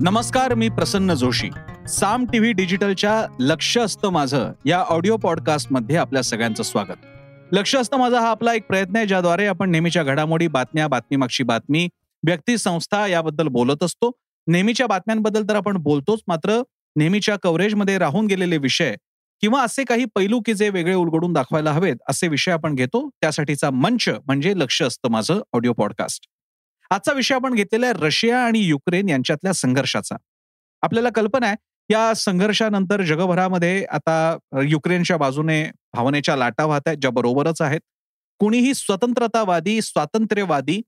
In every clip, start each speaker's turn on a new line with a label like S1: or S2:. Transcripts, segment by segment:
S1: नमस्कार मी प्रसन्न जोशी. साम टीव्ही डिजिटलच्या लक्ष असतं माझं या ऑडिओ पॉडकास्टमध्ये आपल्या सगळ्यांचं स्वागत. लक्ष असतं माझा हा आपला एक प्रयत्न आहे ज्याद्वारे आपण नेहमीच्या घडामोडी बातम्या बातमीमागची बातमी व्यक्ती संस्था याबद्दल बोलत असतो. नेहमीच्या बातम्यांबद्दल तर आपण बोलतोच मात्र नेहमीच्या कव्हरेजमध्ये राहून गेलेले विषय किंवा असे काही पैलू की जे वेगळे उलगडून दाखवायला हवेत असे विषय आपण घेतो. त्यासाठीचा मंच म्हणजे लक्ष असतं माझं ऑडिओ पॉडकास्ट. आजचा विषय आपण घेतलेला आहे रशिया आणि युक्रेन यांच्यातल्या संघर्षाचा. आपल्याला कल्पना आहे या संघर्षानंतर जगभरामध्ये आता युक्रेनच्या बाजूने भावनेच्या लाटा वाहत आहेत ज्या बरोबरच आहेत. कुणीही स्वतंत्रतावादी स्वातंत्र्यवादी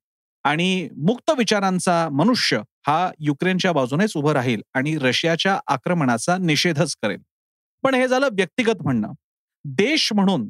S1: आणि मुक्त विचारांचा मनुष्य हा युक्रेनच्या बाजूनेच उभं राहील आणि रशियाच्या आक्रमणाचा निषेधच करेल. पण हे झालं व्यक्तिगत म्हणणं. देश म्हणून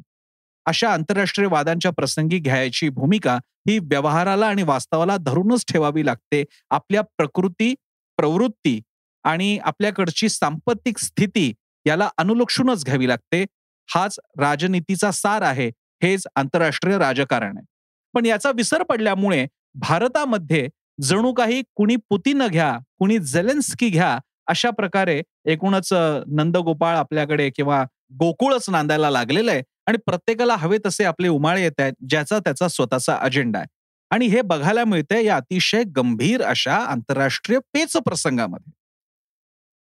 S1: अशा आंतरराष्ट्रीय वादांच्या प्रसंगी घ्यायची भूमिका ही व्यवहाराला आणि वास्तवाला धरूनच ठेवावी लागते. आपल्या प्रकृती प्रवृत्ती आणि आपल्याकडची सांपत्तिक स्थिती याला अनुलक्षूनच घ्यावी लागते. हाच राजनीतीचा सार आहे हेच आंतरराष्ट्रीय राजकारण आहे. पण याचा विसर पडल्यामुळे भारतामध्ये जणू काही कुणी पुतीन घ्या कुणी जेलेन्स्की घ्या अशा प्रकारे एकूणच नंदगोपाळ आपल्याकडे किंवा गोकुळच नांदायला लागलेलं आहे. आणि प्रत्येकाला हवे तसे आपले उमाळे येत आहेत ज्याचा त्याचा स्वतःचा अजेंडा आहे. आणि हे बघायला मिळतंय या अतिशय गंभीर अशा आंतरराष्ट्रीय पेच प्रसंगामध्ये.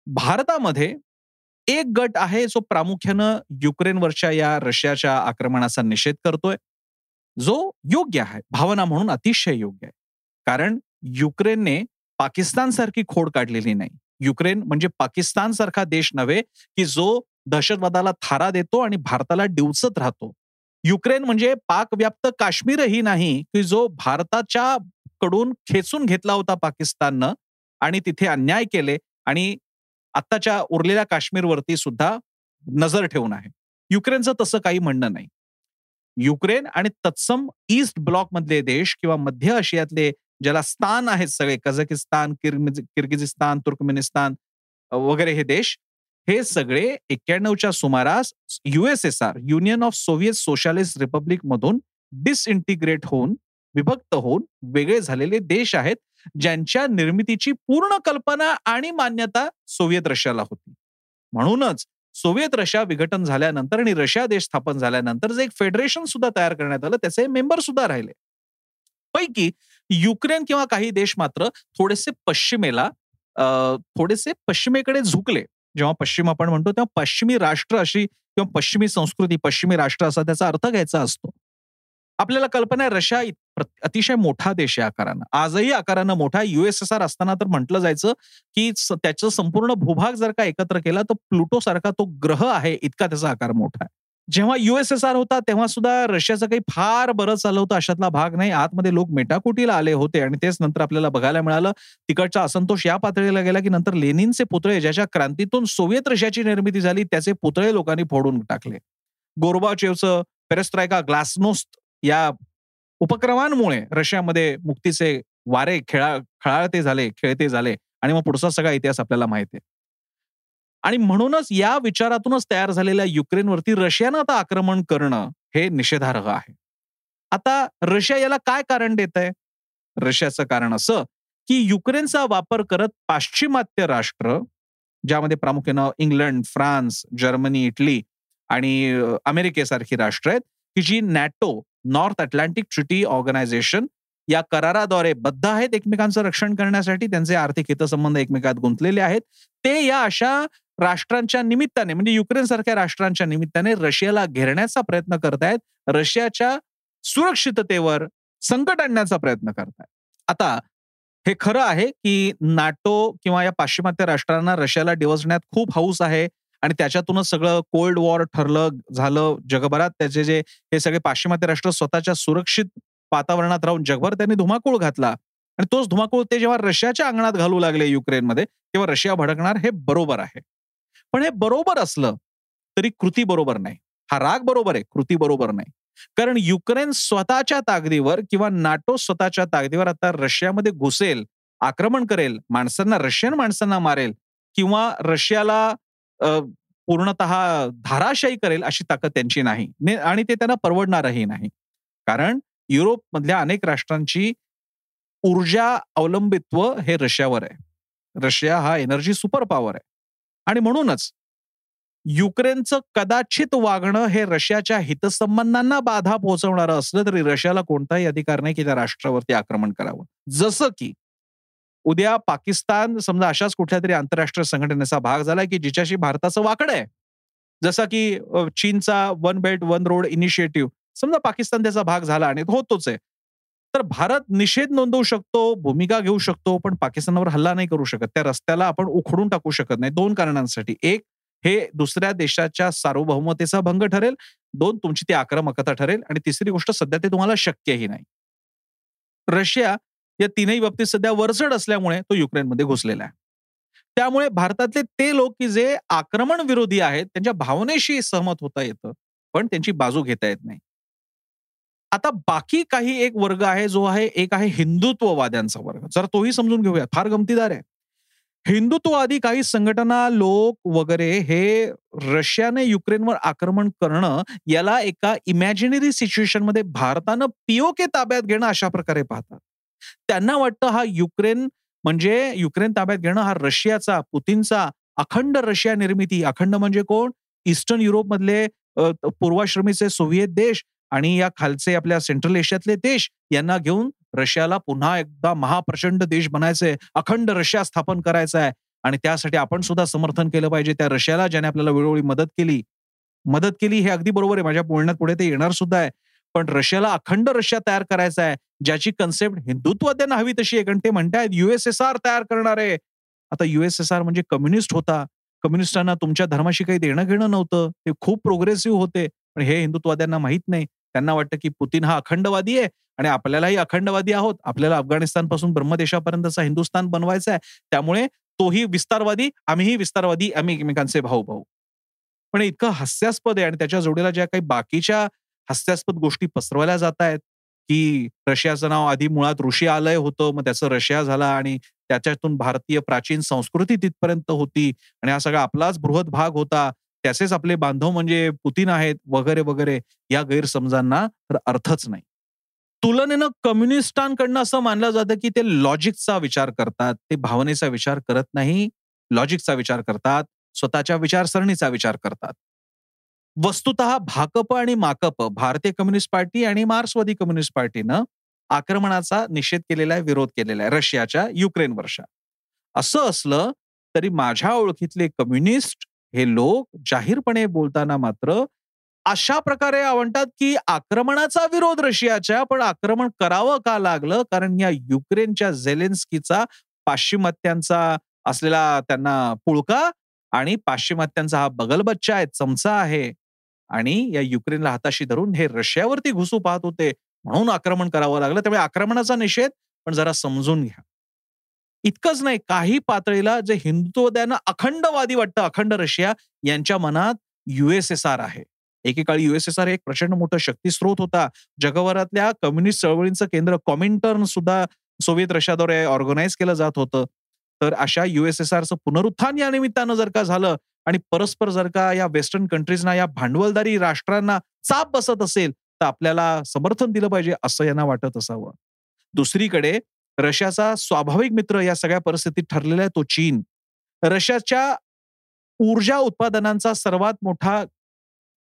S1: भारतामध्ये एक गट आहे जो प्रामुख्यानं युक्रेनवरच्या या रशियाच्या आक्रमणाचा निषेध करतोय. जो योग्य आहे भावना म्हणून अतिशय योग्य आहे. कारण युक्रेनने पाकिस्तान सारखी खोड काढलेली नाही. युक्रेन म्हणजे पाकिस्तान सारखा देश नव्हे की जो दहशतवादाला थारा देतो आणि भारताला डिवचत राहतो. युक्रेन म्हणजे पाक व्याप्त काश्मीरही नाही की जो भारताच्या कडून खेचून घेतला होता पाकिस्ताननं आणि तिथे अन्याय केले आणि आत्ताच्या उरलेल्या काश्मीरवरती सुद्धा नजर ठेवून आहे. युक्रेनचं तसं काही म्हणणं नाही. युक्रेन आणि तत्सम ईस्ट ब्लॉक मधले देश किंवा मध्य आशियातले ज्याला स्थान आहेत सगळे कझाकिस्तान किर्गिजिस्तान तुर्कमेनिस्तान वगैरे हे देश हे सगळे एक्क्याण्णवच्या सुमारास USSR Union of Soviet Socialist Republic मधून डिसइंटिग्रेट होऊन विभक्त होऊन वेगळे झालेले देश आहेत ज्यांच्या निर्मितीची पूर्ण कल्पना आणि मान्यता सोव्हिएत रशियाला होती. म्हणूनच सोव्हिएत रशिया विघटन झाल्यानंतर आणि रशिया देश स्थापन झाल्यानंतर जे एक फेडरेशन सुद्धा तयार करण्यात आलं त्याचे मेंबर सुद्धा राहिले. पैकी युक्रेन किंवा काही देश मात्र थोडेसे पश्चिमेला थोडेसे पश्चिमेकडे झुकले. जेव्हा पश्चिम आपण म्हणतो तेव्हा पश्चिमी राष्ट्र अशी किंवा पश्चिमी संस्कृती पश्चिमी राष्ट्र असा त्याचा अर्थ घ्यायचा असतो. आपल्याला कल्पना आहे रशिया अतिशय मोठा देश आहे आकारानं. आजही आकारानं मोठा युएसएसआर असताना तर म्हटलं जायचं की त्याचं संपूर्ण भूभाग जर का एकत्र केला तर प्लुटो सारखा तो ग्रह आहे इतका त्याचा आकार मोठा आहे. जेव्हा युएसएसआर होता तेव्हा सुद्धा रशियाचं काही फार बरं चाललं होतं. अशातला भाग नाही. आतमध्ये लोक मेटाकुटीला आले होते आणि तेच नंतर आपल्याला बघायला मिळालं. तिकडचा असंतोष या पातळीला गेला की नंतर लेनिनचे पुतळे ज्याच्या क्रांतीतून सोव्हिएत रशियाची निर्मिती झाली त्याचे पुतळे लोकांनी फोडून टाकले. गोरबाचेवचं पेरेस्ट्रायका ग्लासनोस्त या उपक्रमांमुळे रशियामध्ये मुक्तीचे वारे खेळा खेळाळते झाले खेळते झाले. आणि मग पुढचा सगळा इतिहास आपल्याला माहिती आहे. आणि म्हणूनच या विचारातूनच तयार झालेल्या युक्रेनवरती रशियानं आता आक्रमण करणं हे निषेधार्ह आहे. आता रशिया याला काय कारण देत आहे रशियाचं कारण असं की युक्रेनचा वापर करत पाश्चिमात्य राष्ट्र ज्यामध्ये प्रामुख्यानं इंग्लंड फ्रान्स जर्मनी इटली आणि अमेरिकेसारखी राष्ट्र आहेत की जी NATO North Atlantic Treaty Organization या कराराद्वारे बद्ध आहेत एकमेकांचं रक्षण करण्यासाठी त्यांचे आर्थिक हितसंबंध एकमेकात गुंतलेले आहेत ते या अशा राष्ट्रांच्या निमित्ताने म्हणजे युक्रेन सारख्या राष्ट्रांच्या निमित्ताने रशियाला घेरण्याचा प्रयत्न करतायत. रशियाच्या सुरक्षिततेवर संकट आणण्याचा प्रयत्न करतायत. आता हे खरं आहे की नाटो किंवा या पाश्चिमात्य राष्ट्रांना रशियाला डिवचण्यात खूप हौस आहे आणि त्याच्यातूनच सगळं कोल्ड वॉर ठरलं झालं जगभरात. त्याचे जे हे सगळे पाश्चिमात्य राष्ट्र स्वतःच्या सुरक्षित वातावरणात राहून जगभर त्यांनी धुमाकूळ घातला. आणि तोच धुमाकूळ ते जेव्हा रशियाच्या अंगणात घालू लागले युक्रेनमध्ये तेव्हा रशिया भडकणार हे बरोबर आहे. पण हे बरोबर असलं तरी कृती बरोबर नाही. हा राग बरोबर आहे कृती बरोबर नाही. कारण युक्रेन स्वतःच्या ताकदीवर किंवा नाटो स्वतःच्या ताकदीवर आता रशियामध्ये घुसेल आक्रमण करेल माणसांना रशियन माणसांना मारेल किंवा रशियाला पूर्णत धाराशाही करेल अशी ताकद त्यांची नाही. आणि ते त्यांना परवडणारही नाही. कारण युरोपमधल्या अनेक राष्ट्रांची ऊर्जा अवलंबित्व हे रशियावर आहे. रशिया हा एनर्जी सुपर पॉवर आहे. आणि म्हणूनच युक्रेनचं कदाचित वागणं हे रशियाच्या हितसंबंधांना बाधा पोहोचवणारं असलं तरी रशियाला कोणताही अधिकार नाही की त्या राष्ट्रावरती आक्रमण करावं. जसं की उद्या पाकिस्तान समजा अशाच कुठल्या तरी आंतरराष्ट्रीय संघटनेचा भाग झालाय की जिच्याशी भारताचं वाकड आहे. जसा की चीनचा one belt one road initiative समजा पाकिस्तान त्याचा भाग झाला आणि होतोच आहे. तर भारत निषेध नोंदवू शकतो भूमिका घेऊ शकतो पण पाकिस्तानावर हल्ला नाही करू शकत. त्या रस्त्याला आपण उखडून टाकू शकत नाही. दोन कारणांसाठी. एक हे दुसऱ्या देशाच्या सार्वभौमतेचा भंग ठरेल. दोन तुमची ती आक्रमकता ठरेल. आणि तिसरी गोष्ट सध्या ते तुम्हाला शक्यही नाही. रशिया या तीनही बाबतीत सध्या वरचढ असल्यामुळे तो युक्रेनमध्ये घुसलेला आहे. त्यामुळे भारतातले ते लोक की जे आक्रमण विरोधी आहेत त्यांच्या भावनेशी सहमत होता येतं. पण त्यांची बाजू घेता येत नाही. आता बाकी काही एक वर्ग आहे जो आहे एक आहे हिंदुत्ववाद्यांचा वर्ग. जर तोही समजून घेऊया फार गमतीदार आहे. हिंदुत्ववादी काही संघटना लोक वगैरे हे रशियाने युक्रेनवर आक्रमण करणं याला एका इमॅजिनरी सिच्युएशनमध्ये भारतानं पीओके ताब्यात घेणं अशा प्रकारे पाहतात. त्यांना वाटतं हा युक्रेन म्हणजे युक्रेन ताब्यात घेणं हा रशियाचा पुतीनचा अखंड रशिया निर्मिती. अखंड म्हणजे कोण? ईस्टर्न युरोपमधले पूर्वाश्रमीचे सोव्हिएत देश. आणि या खालचे आपल्या सेंट्रल एशियातले देश यांना घेऊन रशियाला पुन्हा एकदा महाप्रचंड देश बनायचंय अखंड रशिया स्थापन करायचा आहे आणि त्यासाठी आपण सुद्धा समर्थन केलं पाहिजे. त्या रशियाला ज्याने आपल्याला वेळोवेळी मदत केली मदत केली हे अगदी बरोबर आहे. माझ्या बोलण्यात पुढे ते येणार सुद्धा आहे. पण रशियाला अखंड रशिया तयार करायचा आहे ज्याची कन्सेप्ट हिंदुत्वाद्यांना हवी तशी आहे. कारण ते म्हणतायत युएसएसआर तयार करणार आहे. आता युएसएसआर म्हणजे कम्युनिस्ट होता. कम्युनिस्टांना तुमच्या धर्माशी काही देणं घेणं नव्हतं. ते खूप प्रोग्रेसिव्ह होते. पण हे हिंदुत्वाद्यांना माहीत नाही. त्यांना वाटतं की पुतीन हा अखंडवादी आहे आणि आपल्यालाही अखंडवादी आहोत. आपल्याला अफगाणिस्तानपासून ब्रह्मदेशापर्यंतचा हिंदुस्थान बनवायचा आहे. त्यामुळे तोही विस्तारवादी आम्हीही विस्तारवादी आम्ही एकमेकांचे भाऊ भाऊ पण इतकं हास्यास्पद आहे आणि त्याच्या जोडीला ज्या काही बाकीच्या हास्यास्पद गोष्टी पसरवल्या जात आहेत की रशियाचं नाव आधी मुळात ऋषी आलय होतं मग त्याचं रशिया झाला आणि त्याच्यातून भारतीय प्राचीन संस्कृती तिथपर्यंत होती आणि हा सगळा आपलाच बृहत भाग होता. त्याचेच आपले बांधव म्हणजे पुतीन आहेत वगैरे वगैरे या गैरसमजांना तर अर्थच नाही. तुलनेनं कम्युनिस्टांकडनं असं मानलं जातं की ते लॉजिकचा विचार करतात ते भावनेचा विचार करत नाही लॉजिकचा विचार करतात स्वतःच्या विचारसरणीचा विचार करतात. वस्तुत भाकप आणि माकप भारतीय कम्युनिस्ट पार्टी आणि मार्क्सवादी कम्युनिस्ट पार्टीनं आक्रमणाचा निषेध केलेला आहे विरोध केलेला आहे रशियाच्या युक्रेन वर्षा असं असलं तरी माझ्या ओळखीतले कम्युनिस्ट हे लोक जाहीरपणे बोलताना मात्र अशा प्रकारे म्हणतात की आक्रमणाचा विरोध रशियाच्या पण आक्रमण करावं का लागलं? कारण या युक्रेनच्या झेलेन्स्कीचा पाश्चिमात्यांचा असलेला त्यांना पुळका आणि पाश्चिमात्यांचा हा बगलबच्चा आहे चमचा आहे. आणि या युक्रेनला हाताशी धरून हे रशियावरती घुसू पाहत होते. म्हणून आक्रमण करावं लागलं. त्यामुळे आक्रमणाचा निषेध पण जरा समजून घ्या. इतकंच नाही काही पातळीला जे हिंदुत्वद्यांना अखंडवादी वाटतं अखंड रशिया यांच्या मनात युएसएसआर आहे. एकेकाळी युएसएसआर एक प्रचंड मोठं शक्तीस्रोत होता. जगभरातल्या कम्युनिस्ट चळवळींचं केंद्र कॉमिंटर्न सुद्धा सोव्हिएत रशियाद्वारे ऑर्गनाईज केलं जात होतं. तर अशा युएसएसआरचं पुनरुत्थान या निमित्तानं जर का झालं आणि परस्पर जर का या वेस्टर्न कंट्रीजना या भांडवलदारी राष्ट्रांना चाप बसत असेल तर आपल्याला समर्थन दिलं पाहिजे असं यांना वाटत असावं. दुसरीकडे रशियाचा स्वाभाविक मित्र या सगळ्या परिस्थितीत ठरलेला आहे तो चीन. रशियाच्या ऊर्जा उत्पादनांचा सर्वात मोठा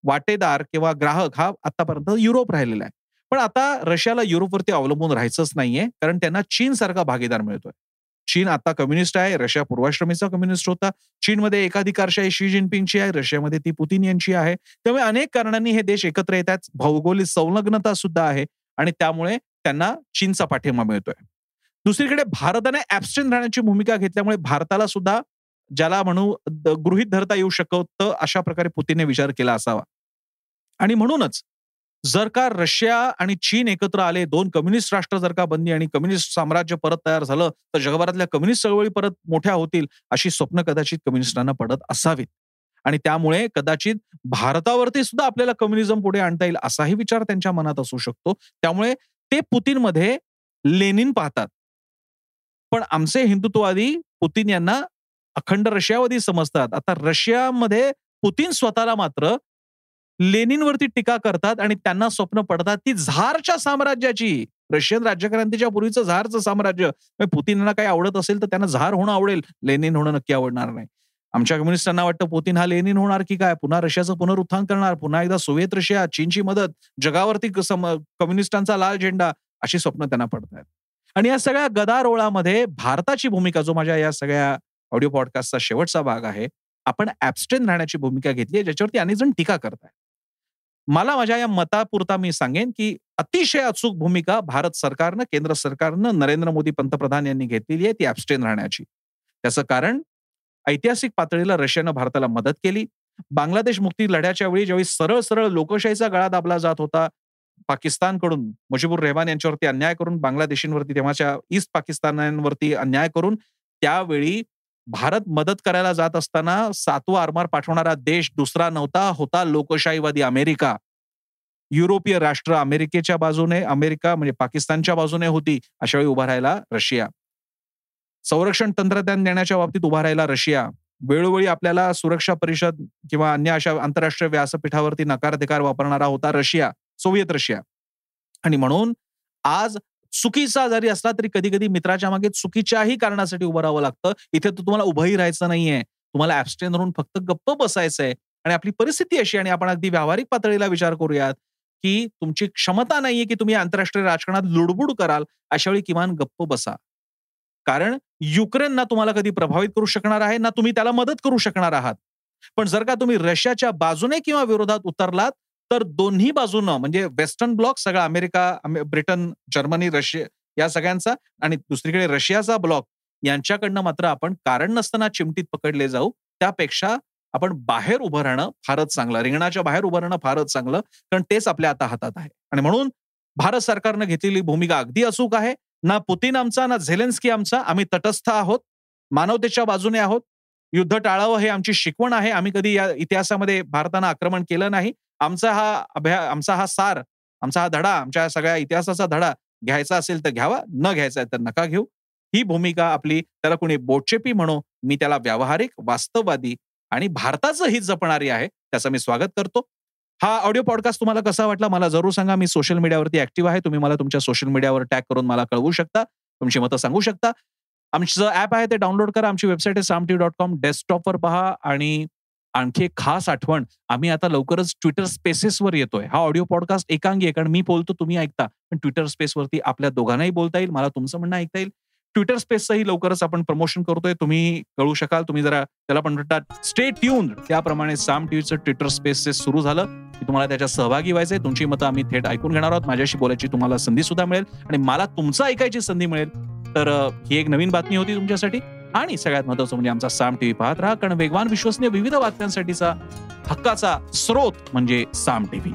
S1: वाटेदार किंवा ग्राहक हा आतापर्यंत युरोप राहिलेला आहे. पण आता रशियाला युरोपवरती अवलंबून राहायचंच नाहीये कारण त्यांना चीन सारखा भागीदार मिळतोय. चीन आता कम्युनिस्ट आहे रशिया पूर्वाश्रमीचा कम्युनिस्ट होता. चीनमध्ये एकाधिकारशाही शी जिनपिंगची आहे रशियामध्ये ती पुतीन यांची आहे. त्यामुळे अनेक कारणांनी हे देश एकत्र येतात. भौगोलिक संलग्नता सुद्धा आहे आणि त्यामुळे त्यांना चीनचा पाठिंबा मिळतोय. दुसरीकडे भारताने ऍबस्टेन राहण्याची भूमिका घेतल्यामुळे भारताला सुद्धा ज्याला म्हणू गृहित धरता येऊ शकत अशा प्रकारे पुतीने विचार केला असावा. आणि म्हणूनच जर का रशिया आणि चीन एकत्र आले दोन कम्युनिस्ट राष्ट्र जर का बनली आणि कम्युनिस्ट साम्राज्य परत तयार झालं तर जगभरातल्या कम्युनिस्ट चळवळी परत मोठ्या होतील अशी स्वप्न कदाचित कम्युनिस्टांना पडत असावीत. आणि त्यामुळे कदाचित भारतावरती सुद्धा आपल्याला कम्युनिझम पुढे आणता येईल असाही विचार त्यांच्या मनात असू शकतो. त्यामुळे ते पुतीनमध्ये लेनिन पाहतात. पण आमचे हिंदुत्ववादी पुतीन यांना अखंड रशियावादी समजतात. आता रशियामध्ये पुतीन स्वतःला मात्र लेनिनवरती टीका करतात आणि त्यांना स्वप्न पडतात ती झारच्या साम्राज्याची रशियन राज्यक्रांतीच्या पूर्वीचं झारचं साम्राज्य. पुतीनना काही आवडत असेल तर त्यांना झार होणं आवडेल. लेनिन होणं नक्की आवडणार नाही. आमच्या कम्युनिस्टांना वाटतं पुतीन हा लेनिन होणार की काय? पुन्हा रशियाचं पुनरुत्थान करणार. पुन्हा एकदा सोव्हिएत रशिया चीनची मदत जगावरती कम्युनिस्टांचा लाल झेंडा अशी स्वप्न त्यांना पडत आहेत आणि या सगळ्या गदारोळामध्ये भारताची भूमिका जो माझ्या या सगळ्या ऑडिओ पॉडकास्टचा शेवटचा भाग आहे आपण ऍबस्टेन राहण्याची भूमिका घेतली आहे ज्याच्यावरती अनेक जण टीका करताय मला माझ्या या मतापुरता मी सांगेन की अतिशय अचूक भूमिका भारत सरकारनं केंद्र सरकारनं नरेंद्र मोदी पंतप्रधान यांनी घेतलेली आहे ती ऍबस्टेन राहण्याची. त्याचं कारण ऐतिहासिक पातळीला रशियानं भारताला मदत केली. बांगलादेश मुक्ती लढ्याच्या वेळी ज्यावेळी सरळ सरळ लोकशाहीचा गळा दाबला जात होता पाकिस्तानकडून मुजीबुर रेहमान यांच्यावरती अन्याय करून बांगलादेशींवरती तेव्हाच्या ईस्ट पाकिस्तानांवरती अन्याय करून त्यावेळी भारत मदत करायला जात असताना सातवा आरमार पाठवणारा देश दुसरा नव्हता होता लोकशाहीवादी अमेरिका. युरोपीय राष्ट्र अमेरिकेच्या बाजूने अमेरिका म्हणजे पाकिस्तानच्या बाजूने होती अशा वेळी उभा राहिला रशिया. संरक्षण तंत्रज्ञान देण्याच्या बाबतीत उभा राहिला रशिया. वेळोवेळी आपल्याला सुरक्षा परिषद किंवा अन्य अशा आंतरराष्ट्रीय व्यासपीठावरती नकार अधिकार वापरणारा होता रशिया. Soviet Russia. आणि म्हणून आज चुकीचा जरी असला तरी कधी कधी मित्राच्या मागे चुकीच्याही कारणासाठी उभं राहावं लागतं. इथे तर तुम्हाला उभंही राहायचं नाहीये. तुम्हाला ऍबस्टेन होऊन फक्त गप्प बसायचंय. आणि आपली परिस्थिती अशी आणि आपण अगदी व्यावहारिक पातळीला विचार करूयात की तुमची क्षमता नाहीये की तुम्ही आंतरराष्ट्रीय राजकारणात लुडबुड कराल अशा वेळी किमान गप्प बसा. कारण युक्रेन ना तुम्हाला कधी प्रभावित करू शकणार आहे ना तुम्ही त्याला मदत करू शकणार आहात. पण जर का तुम्ही रशियाच्या बाजूने किंवा विरोधात उतरलात तर दोन्ही बाजूनं म्हणजे वेस्टर्न ब्लॉक सगळा अमेरिका ब्रिटन जर्मनी रशिया या सगळ्यांचा आणि दुसरीकडे रशियाचा ब्लॉक यांच्याकडनं मात्र आपण कारण नसताना चिमटीत पकडले जाऊ. त्यापेक्षा आपण बाहेर उभं राहणं फारच चांगलं रिंगणाच्या बाहेर उभं राहणं फारच चांगलं कारण तेच आपल्या आता हातात आहे. आणि म्हणून भारत सरकारनं घेतलेली भूमिका अगदी अचूक आहे. ना पुतीन आमचा ना झेलेन्स्की आमचा आम्ही तटस्थ आहोत मानवतेच्या बाजूने आहोत. युद्ध टाळावं हे आमची शिकवण आहे. आम्ही कधी या इतिहासामध्ये भारतानं आक्रमण केलं नाही. आमचा हा अभ्या आमचा हा सार आमचा हा धडा आमच्या सगळ्या इतिहासाचा धडा घ्यायचा असेल तर घ्यावा न घ्यायचा तर नका घेऊ. ही भूमिका आपली त्याला कोणी बोटचेपी म्हणू मी त्याला व्यावहारिक वास्तववादी आणि भारताचं हित जपणारी आहे त्याचं मी स्वागत करतो. हा ऑडिओ पॉडकास्ट तुम्हाला कसा वाटला मला जरूर सांगा. मी सोशल मीडियावरती ऍक्टिव्ह आहे. तुम्ही मला तुमच्या सोशल मीडियावर टॅग करून मला कळवू शकता. तुमची मतं सांगू शकता. आमचं ऍप आहे ते डाउनलोड करा. आमची वेबसाईट आहे सामटी डॉट कॉम डेस्कटॉपवर पहा आणि आणखी एक खास आठवण. आम्ही आता लवकरच ट्विटर स्पेसेसवर येतोय. हा ऑडिओ पॉडकास्ट एकांगी आहे कारण मी बोलतो तुम्ही ऐकता. पण ट्विटर स्पेसवरती आपल्या दोघांनाही बोलता येईल मला तुमचं म्हणणं ऐकता येईल. ट्विटर स्पेसचंही लवकरच आपण प्रमोशन करतोय. तुम्ही कळू शकाल तुम्ही जरा त्याला पण म्हणतात स्टे ट्यून त्याप्रमाणे साम टीव्हीचं ट्विटर स्पेस सुरू झालं की तुम्हाला त्याच्यात सहभागी व्हायचंय. तुमची मतं आम्ही थेट ऐकून घेणार आहोत. माझ्याशी बोलायची तुम्हाला संधी सुद्धा मिळेल. आणि मला तुमचं ऐकायची संधी मिळेल. तर ही एक नवीन बातमी होती तुमच्यासाठी. आणि सगळ्यात महत्वाचं म्हणजे आमचा साम टीव्ही पाहत राहा. कारण वेगवान विश्वसनीय विविध बातम्यांसाठीचा हक्काचा स्रोत म्हणजे साम टीव्ही.